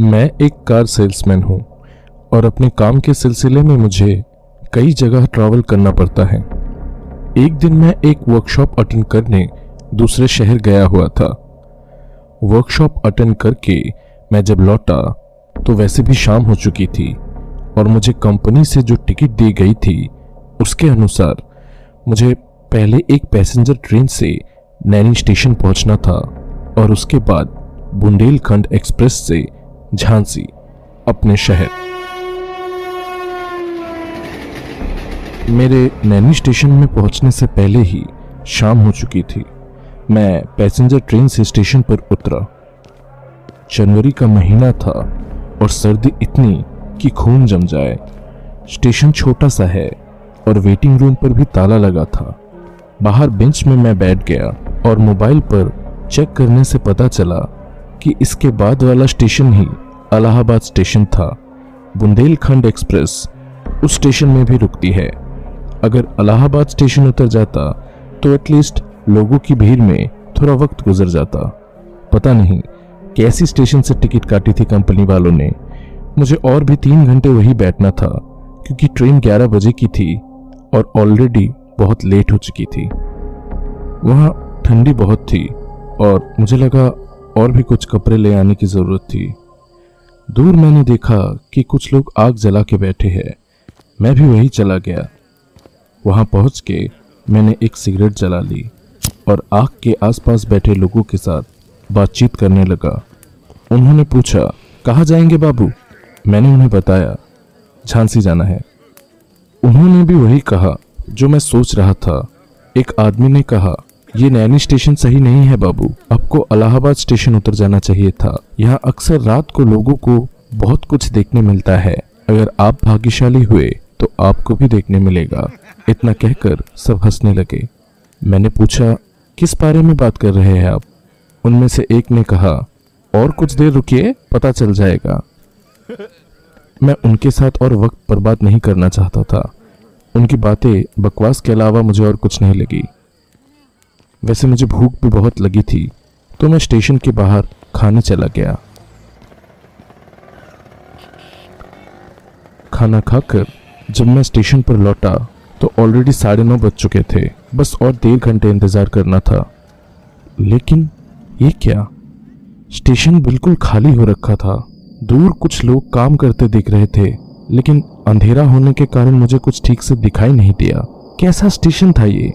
मैं एक car salesman हूँ और अपने काम के सिलसिले में मुझे कई जगह ट्रैवल करना पड़ता है। एक दिन मैं एक वर्कशॉप अटेंड करने दूसरे शहर गया हुआ था। वर्कशॉप अटेंड करके मैं जब लौटा तो वैसे भी शाम हो चुकी थी और मुझे कंपनी से जो टिकट दी गई थी, उसके अनुसार मुझे पहले एक पैसेंजर ट्रेन से नैनी स्टेशन पहुँचना था और उसके बाद बुंदेलखंड एक्सप्रेस से झांसी अपने शहर। मेरे नैनी स्टेशन में पहुँचने से पहले ही शाम हो चुकी थी। मैं पैसेंजर ट्रेन से स्टेशन पर उतरा। जनवरी का महीना था और सर्दी इतनी कि खून जम जाए। स्टेशन छोटा सा है और वेटिंग रूम पर भी ताला लगा था। बाहर बेंच में मैं बैठ गया और मोबाइल पर चेक करने से पता चला कि इसके बाद वाला स्टेशन ही अलाहाबाद स्टेशन था। बुंदेलखंड एक्सप्रेस उस स्टेशन में भी रुकती है। अगर अलाहाबाद स्टेशन उतर जाता तो एटलीस्ट लोगों की भीड़ में थोड़ा वक्त गुजर जाता। पता नहीं कैसी स्टेशन से टिकट काटी थी कंपनी वालों ने। मुझे और भी तीन घंटे वही बैठना था, क्योंकि ट्रेन 11 बजे की थी और ऑलरेडी बहुत लेट हो चुकी थी। वहाँ ठंडी बहुत थी और मुझे लगा और भी कुछ कपड़े ले आने की ज़रूरत थी। दूर मैंने देखा कि कुछ लोग आग जला के बैठे हैं। मैं भी वही चला गया। वहाँ पहुँच के मैंने एक सिगरेट जला ली और आग के आसपास बैठे लोगों के साथ बातचीत करने लगा। उन्होंने पूछा, कहाँ जाएँगे बाबू? मैंने उन्हें बताया, झांसी जाना है। उन्होंने भी वही कहा जो मैं सोच रहा था। एक आदमी ने कहा ये नैनी स्टेशन सही नहीं है बाबू। आपको अलाहाबाद स्टेशन उतर जाना चाहिए था। यहाँ अक्सर रात को लोगों को बहुत कुछ देखने मिलता है। अगर आप भाग्यशाली हुए तो आपको भी देखने मिलेगा। इतना कहकर सब हंसने लगे। मैंने पूछा, किस बारे में बात कर रहे हैं आप? उनमें से एक ने कहा, और कुछ देर रुकिए, पता चल जाएगा। मैं उनके साथ और वक्त बर्बाद नहीं करना चाहता था। उनकी बातें बकवास के अलावा मुझे और कुछ नहीं लगी। वैसे मुझे भूख भी बहुत लगी थी तो मैं स्टेशन के बाहर खाने चला गया। खाना खाकर जब मैं स्टेशन पर लौटा तो ऑलरेडी साढ़े नौ बज चुके थे। बस और डेढ़ घंटे इंतज़ार करना था। लेकिन ये क्या? स्टेशन बिल्कुल खाली हो रखा था। दूर कुछ लोग काम करते दिख रहे थे, लेकिन अंधेरा होने के कारण मुझे कुछ ठीक से दिखाई नहीं दिया। कैसा स्टेशन था ये?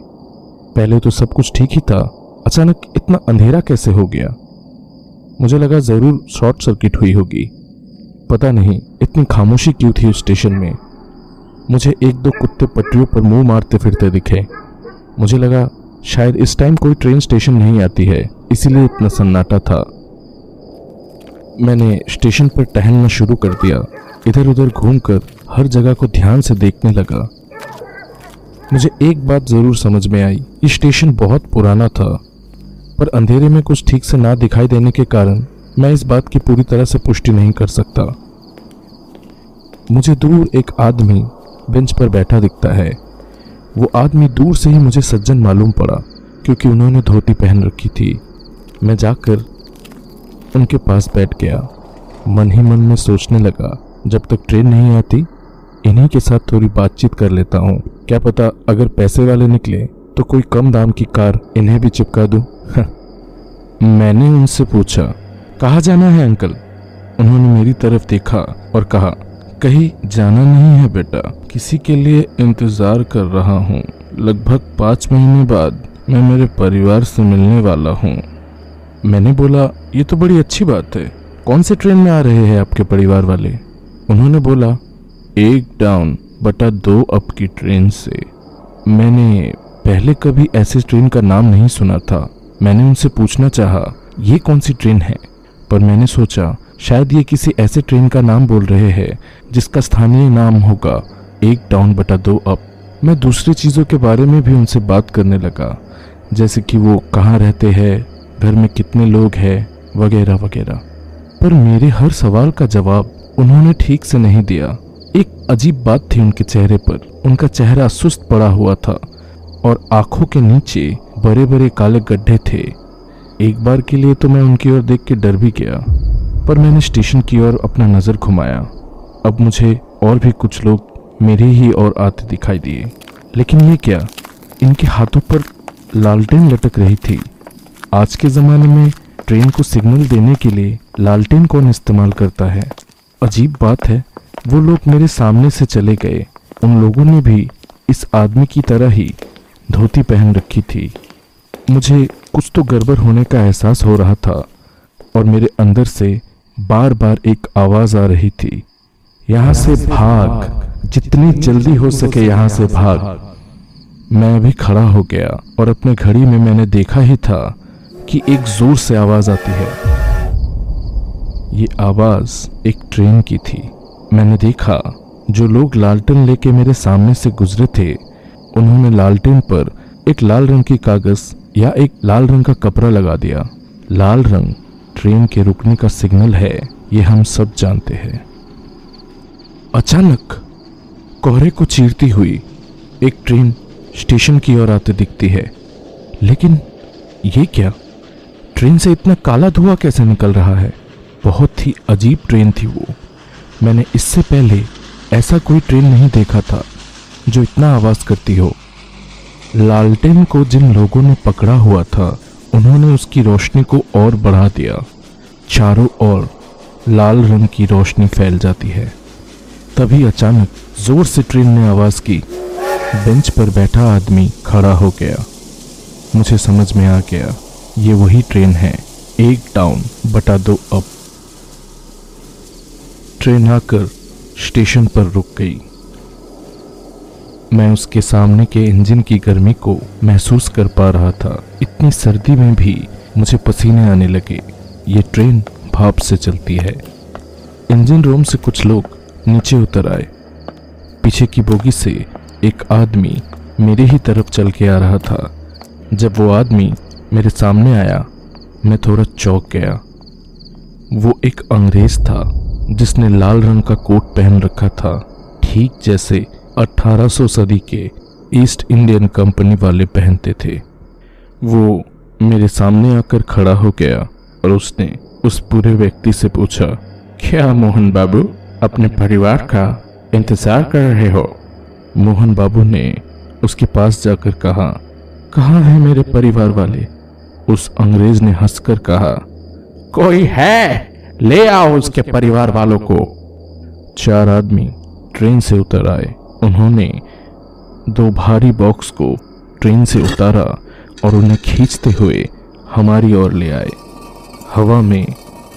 पहले तो सब कुछ ठीक ही था। अचानक इतना अंधेरा कैसे हो गया? मुझे लगा ज़रूर शॉर्ट सर्किट हुई होगी। पता नहीं, इतनी खामोशी क्यों थी उस स्टेशन में? मुझे एक दो कुत्ते पटरियों पर मुँह मारते फिरते दिखे। मुझे लगा, शायद इस टाइम कोई ट्रेन स्टेशन नहीं आती है, इसीलिए इतना सन्नाटा था। मैंने स्टेशन पर टहलना शुरू कर दिया। इधर उधर घूमकर हर जगह को ध्यान से देखने लगा। मुझे एक बात ज़रूर समझ में आई। स्टेशन बहुत पुराना था, पर अंधेरे में कुछ ठीक से ना दिखाई देने के कारण मैं इस बात की पूरी तरह से पुष्टि नहीं कर सकता। मुझे दूर एक आदमी बेंच पर बैठा दिखता है। वो आदमी दूर से ही मुझे सज्जन मालूम पड़ा, क्योंकि उन्होंने धोती पहन रखी थी। मैं जाकर उनके पास बैठ गया। मन ही मन में सोचने लगा, जब तक ट्रेन नहीं आती, इन्हीं के साथ थोड़ी बातचीत कर लेता हूँ। क्या पता अगर पैसे वाले निकले तो कोई कम दाम की कार इन्हें भी चिपका दूँ? मैंने उनसे पूछा, कहा जाना है अंकल? उन्होंने मेरी तरफ़ देखा और कहा, कहीं जाना नहीं है बेटा, किसी के लिए इंतज़ार कर रहा हूँ। लगभग पाँच महीने बाद मैं मेरे परिवार से मिलने वाला हूँ। मैंने बोला, ये तो बड़ी अच्छी बात है। कौन से ट्रेन में आ रहे हैं आपके परिवार वाले? उन्होंने बोला, एक डाउन। बटा दो अप की ट्रेन से। मैंने पहले कभी ऐसे ट्रेन का नाम नहीं सुना था। मैंने उनसे पूछना चाहा, ये कौन सी ट्रेन है? पर मैंने सोचा, शायद ये किसी ऐसे ट्रेन का नाम बोल रहे हैं, जिसका स्थानीय नाम होगा, एक डाउन बटा दो अप मैं दूसरी चीज़ों के बारे में भी उनसे बात करने लगा, जैसे कि वो कहाँ रहते हैं, घर में कितने लोग हैं, वगैरह वगैरह। पर मेरे हर सवाल का जवाब उन्होंने ठीक से नहीं दिया। एक अजीब बात थी उनके चेहरे पर। उनका चेहरा सुस्त पड़ा हुआ था और आँखों के नीचे बड़े बड़े काले गड्ढे थे। एक बार के लिए तो मैं उनकी ओर देख के डर भी गया, पर मैंने स्टेशन की ओर अपना नज़र घुमाया। अब मुझे और भी कुछ लोग मेरे ही ओर आते दिखाई दिए। लेकिन ये क्या? इनके हाथों पर लालटेन लटक रही थी। आज के ज़माने में ट्रेन को सिग्नल देने के लिए लालटेन कौन इस्तेमाल करता है? अजीब बात है। वो लोग मेरे सामने से चले गए। उन लोगों ने भी इस आदमी की तरह ही धोती पहन रखी थी। मुझे कुछ तो गड़बड़ होने का एहसास हो रहा था और मेरे अंदर से बार बार एक आवाज़ आ रही थी। यहाँ से भाग, जितनी जल्दी हो सके यहाँ से भाग। मैं अभी खड़ा हो गया और अपने घड़ी में मैंने देखा ही था कि एक ज़ोर से आवाज़ आती है। ये आवाज़ एक ट्रेन की थी। मैंने देखा, जो लोग लालटेन लेके मेरे सामने से गुजरे थे, उन्होंने लालटेन पर एक लाल रंग की कागज़ या एक लाल रंग का कपड़ा लगा दिया। लाल रंग ट्रेन के रुकने का सिग्नल है, ये हम सब जानते हैं। अचानक कोहरे को चीरती हुई एक ट्रेन स्टेशन की ओर आते दिखती है। लेकिन ये क्या? ट्रेन से इतना काला धुआँ कैसे निकल रहा है? बहुत ही अजीब ट्रेन थी वो। मैंने इससे पहले ऐसा कोई ट्रेन नहीं देखा था जो इतना आवाज़ करती हो। लालटेन को जिन लोगों ने पकड़ा हुआ था, उन्होंने उसकी रोशनी को और बढ़ा दिया। चारों ओर लाल रंग की रोशनी फैल जाती है। तभी अचानक ज़ोर से ट्रेन ने आवाज़ की। बेंच पर बैठा आदमी खड़ा हो गया। मुझे समझ में आ गया, ये वही ट्रेन है, एक डाउन बटा दो अप ट्रेन आकर स्टेशन पर रुक गई। मैं उसके सामने के इंजन की गर्मी को महसूस कर पा रहा था। इतनी सर्दी में भी मुझे पसीने आने लगे। ये ट्रेन भाप से चलती है। इंजन रूम से कुछ लोग नीचे उतर आए। पीछे की बोगी से एक आदमी मेरे ही तरफ़ चल के आ रहा था। जब वो आदमी मेरे सामने आया, मैं थोड़ा चौंक गया। वो एक अंग्रेज़ था। जिसने लाल रंग का कोट पहन रखा था, ठीक जैसे 1800 सदी के ईस्ट इंडियन कंपनी वाले पहनते थे। वो मेरे सामने आकर खड़ा हो गया और उसने उस पूरे व्यक्ति से पूछा, क्या मोहन बाबू, अपने परिवार का इंतज़ार कर रहे हो? मोहन बाबू ने उसके पास जाकर कहा, कहाँ है मेरे परिवार वाले? उस अंग्रेज़ ने हंसकर कहा, कोई है? ले आओ उसके परिवार वालों को। चार आदमी ट्रेन से उतर आए। उन्होंने दो भारी बॉक्स को ट्रेन से उतारा और उन्हें खींचते हुए हमारी ओर ले आए। हवा में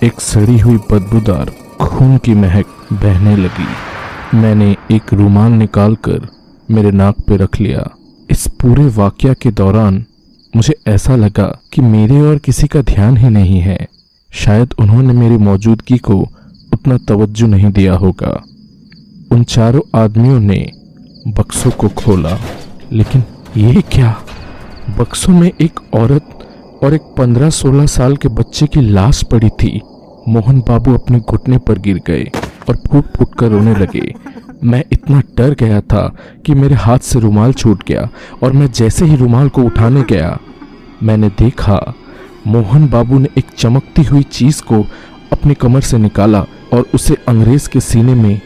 एक सड़ी हुई बदबूदार खून की महक बहने लगी। मैंने एक रुमाल निकालकर मेरे नाक पे रख लिया। इस पूरे वाक्य के दौरान मुझे ऐसा लगा कि मेरे और किसी का ध्यान ही नहीं है। शायद उन्होंने मेरी मौजूदगी को उतना तवज्जो नहीं दिया होगा। उन चारों आदमियों ने बक्सों को खोला। लेकिन ये क्या? बक्सों में एक औरत और एक पंद्रह सोलह साल के बच्चे की लाश पड़ी थी। मोहन बाबू अपने घुटने पर गिर गए और फूट फूट कर रोने लगे। मैं इतना डर गया था कि मेरे हाथ से रुमाल छूट गया और मैं जैसे ही रुमाल को उठाने गया, मैंने देखा मोहन बाबू ने एक चमकती हुई चीज़ को अपनी कमर से निकाला और उसे अंग्रेज़ के सीने में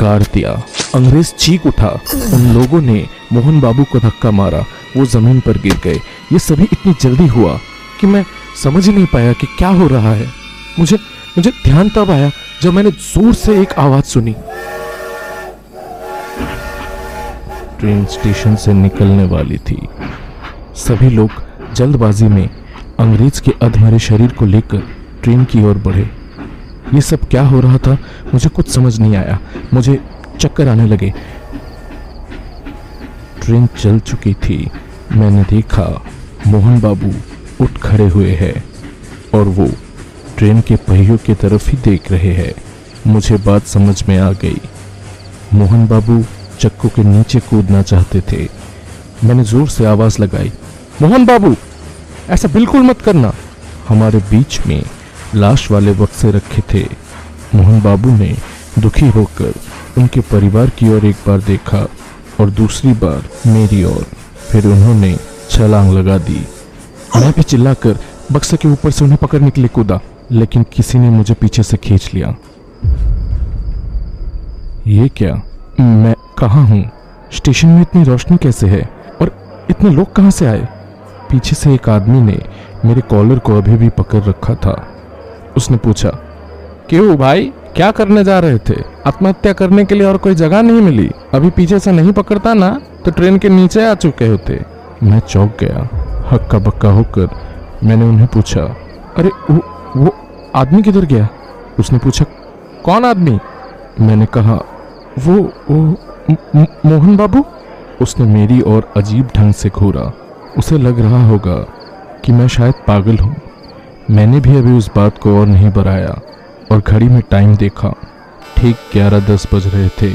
गाड़ दिया। अंग्रेज़ चीख उठा। उन लोगों ने मोहन बाबू को धक्का मारा। वो ज़मीन पर गिर गए। ये सभी इतनी जल्दी हुआ कि मैं समझ ही नहीं पाया कि क्या हो रहा है। मुझे मुझे ध्यान तब आया जब मैंने ज़ोर से एक आवाज़ सुनी। ट्रेन स्टेशन से निकलने वाली थी। सभी लोग जल्दबाजी में अंग्रेज़ के अधमरे शरीर को लेकर ट्रेन की ओर बढ़े। ये सब क्या हो रहा था? मुझे कुछ समझ नहीं आया। मुझे चक्कर आने लगे। ट्रेन चल चुकी थी। मैंने देखा, मोहन बाबू उठ खड़े हुए हैं और वो ट्रेन के पहियों की तरफ़ ही देख रहे हैं। मुझे बात समझ में आ गई। मोहन बाबू चक्कू के नीचे कूदना चाहते थे। मैंने ज़ोर से आवाज़ लगाई, मोहन बाबू ऐसा बिल्कुल मत करना। हमारे बीच में लाश वाले बक्से रखे थे। मोहन बाबू ने दुखी होकर उनके परिवार की ओर एक बार देखा और दूसरी बार मेरी ओर। फिर उन्होंने छलांग लगा दी। मैं भी चिल्लाकर बक्से के ऊपर से उन्हें पकड़ने के लिए कूदा, लेकिन किसी ने मुझे पीछे से खींच लिया। ये क्या? मैं कहाँ हूँ? स्टेशन में इतनी रोशनी कैसे है? और इतने लोग कहाँ से आए? पीछे से एक आदमी ने मेरे कॉलर को अभी भी पकड़ रखा था। उसने पूछा, क्यों भाई? क्या करने जा रहे थे? आत्महत्या करने के लिए और कोई जगह नहीं मिली? अभी पीछे से नहीं पकड़ता ना? तो ट्रेन के नीचे आ चुके होते। मैं चौंक गया हक्का बक्का होकर मैंने उन्हें पूछा, अरे, वो वो आदमी किधर गया? उसने पूछा, कौन आदमी? मैंने कहा, वो वो मोहन बाबू? उसने मेरी और अजीब ढंग से घूरा। उसे लग रहा होगा कि मैं शायद पागल हूँ। मैंने भी अभी उस बात को और नहीं बढ़ाया और घड़ी में टाइम देखा। ठीक ग्यारह दस बज रहे थे।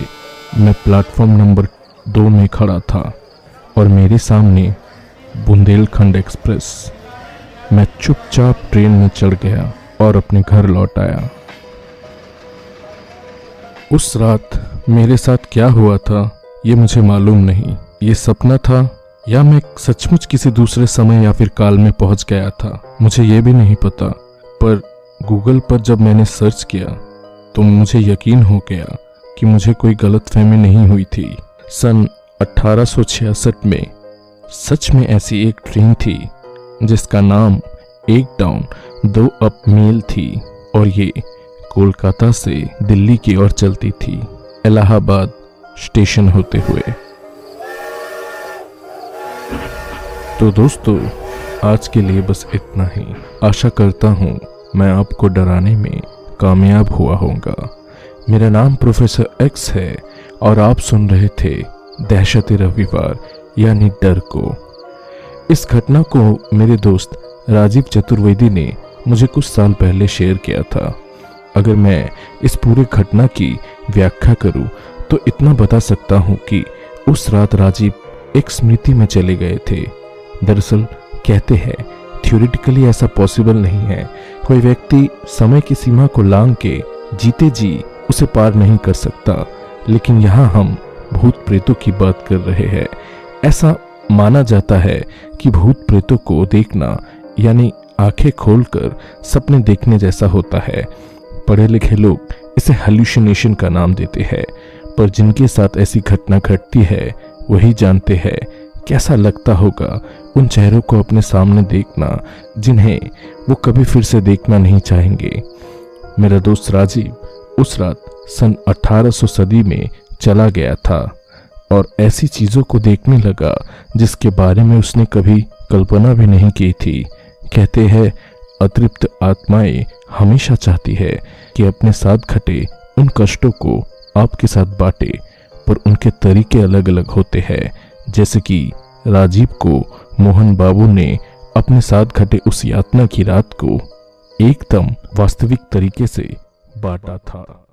मैं प्लेटफॉर्म नंबर दो में खड़ा था और मेरे सामने बुंदेलखंड एक्सप्रेस। मैं चुपचाप ट्रेन में चढ़ गया और अपने घर लौट आया। उस रात मेरे साथ क्या हुआ था, ये मुझे मालूम नहीं। ये सपना था या मैं सचमुच किसी दूसरे समय या फिर काल में पहुँच गया था? मुझे ये भी नहीं पता। पर गूगल पर जब मैंने सर्च किया तो मुझे यकीन हो गया कि मुझे कोई गलत फहमी नहीं हुई थी। सन 1866 में सच में ऐसी एक ट्रेन थी, जिसका नाम एक डाउन दो अप मेल थी और ये कोलकाता से दिल्ली की ओर चलती थी, इलाहाबाद स्टेशन होते हुए। तो दोस्तों, आज के लिए बस इतना ही। आशा करता हूँ मैं आपको डराने में कामयाब हुआ होगा मेरा नाम प्रोफेसर एक्स है और आप सुन रहे थे दहशत रविवार, यानी डर को। इस घटना को मेरे दोस्त राजीव चतुर्वेदी ने मुझे कुछ साल पहले शेयर किया था। अगर मैं इस पूरे घटना की व्याख्या करूँ तो इतना बता सकता हूँ कि उस रात राजीव एक स्मृति में चले गए थे। दरअसल कहते हैं थ्योरेटिकली ऐसा पॉसिबल नहीं है। कोई व्यक्ति समय की सीमा को लांग के जीते जी उसे पार नहीं कर सकता। लेकिन यहाँ हम भूत प्रेतों की बात कर रहे हैं। ऐसा माना जाता है कि भूत प्रेतों को देखना, यानी आँखें खोलकर सपने देखने जैसा होता है। पढ़े लिखे लोग इसे हल्यूसिनेशन का नाम देते हैं। पर जिनके साथ ऐसी घटना घटती है, वही जानते हैं कैसा लगता होगा उन चेहरों को अपने सामने देखना, जिन्हें वो कभी फिर से देखना नहीं चाहेंगे? मेरा दोस्त राजीव उस रात सन 1800 सदी में चला गया था और ऐसी चीज़ों को देखने लगा, जिसके बारे में उसने कभी कल्पना भी नहीं की थी। कहते हैं, अतृप्त आत्माएँ हमेशा चाहती है कि अपने साथ घटे, उन कष्टों को आपके साथ बांटे, पर उनके तरीके अलग अलग होते हैं। जैसे कि राजीव को मोहन बाबू ने अपने साथ घटे उस यातना की रात को एकदम वास्तविक तरीके से बांटा था।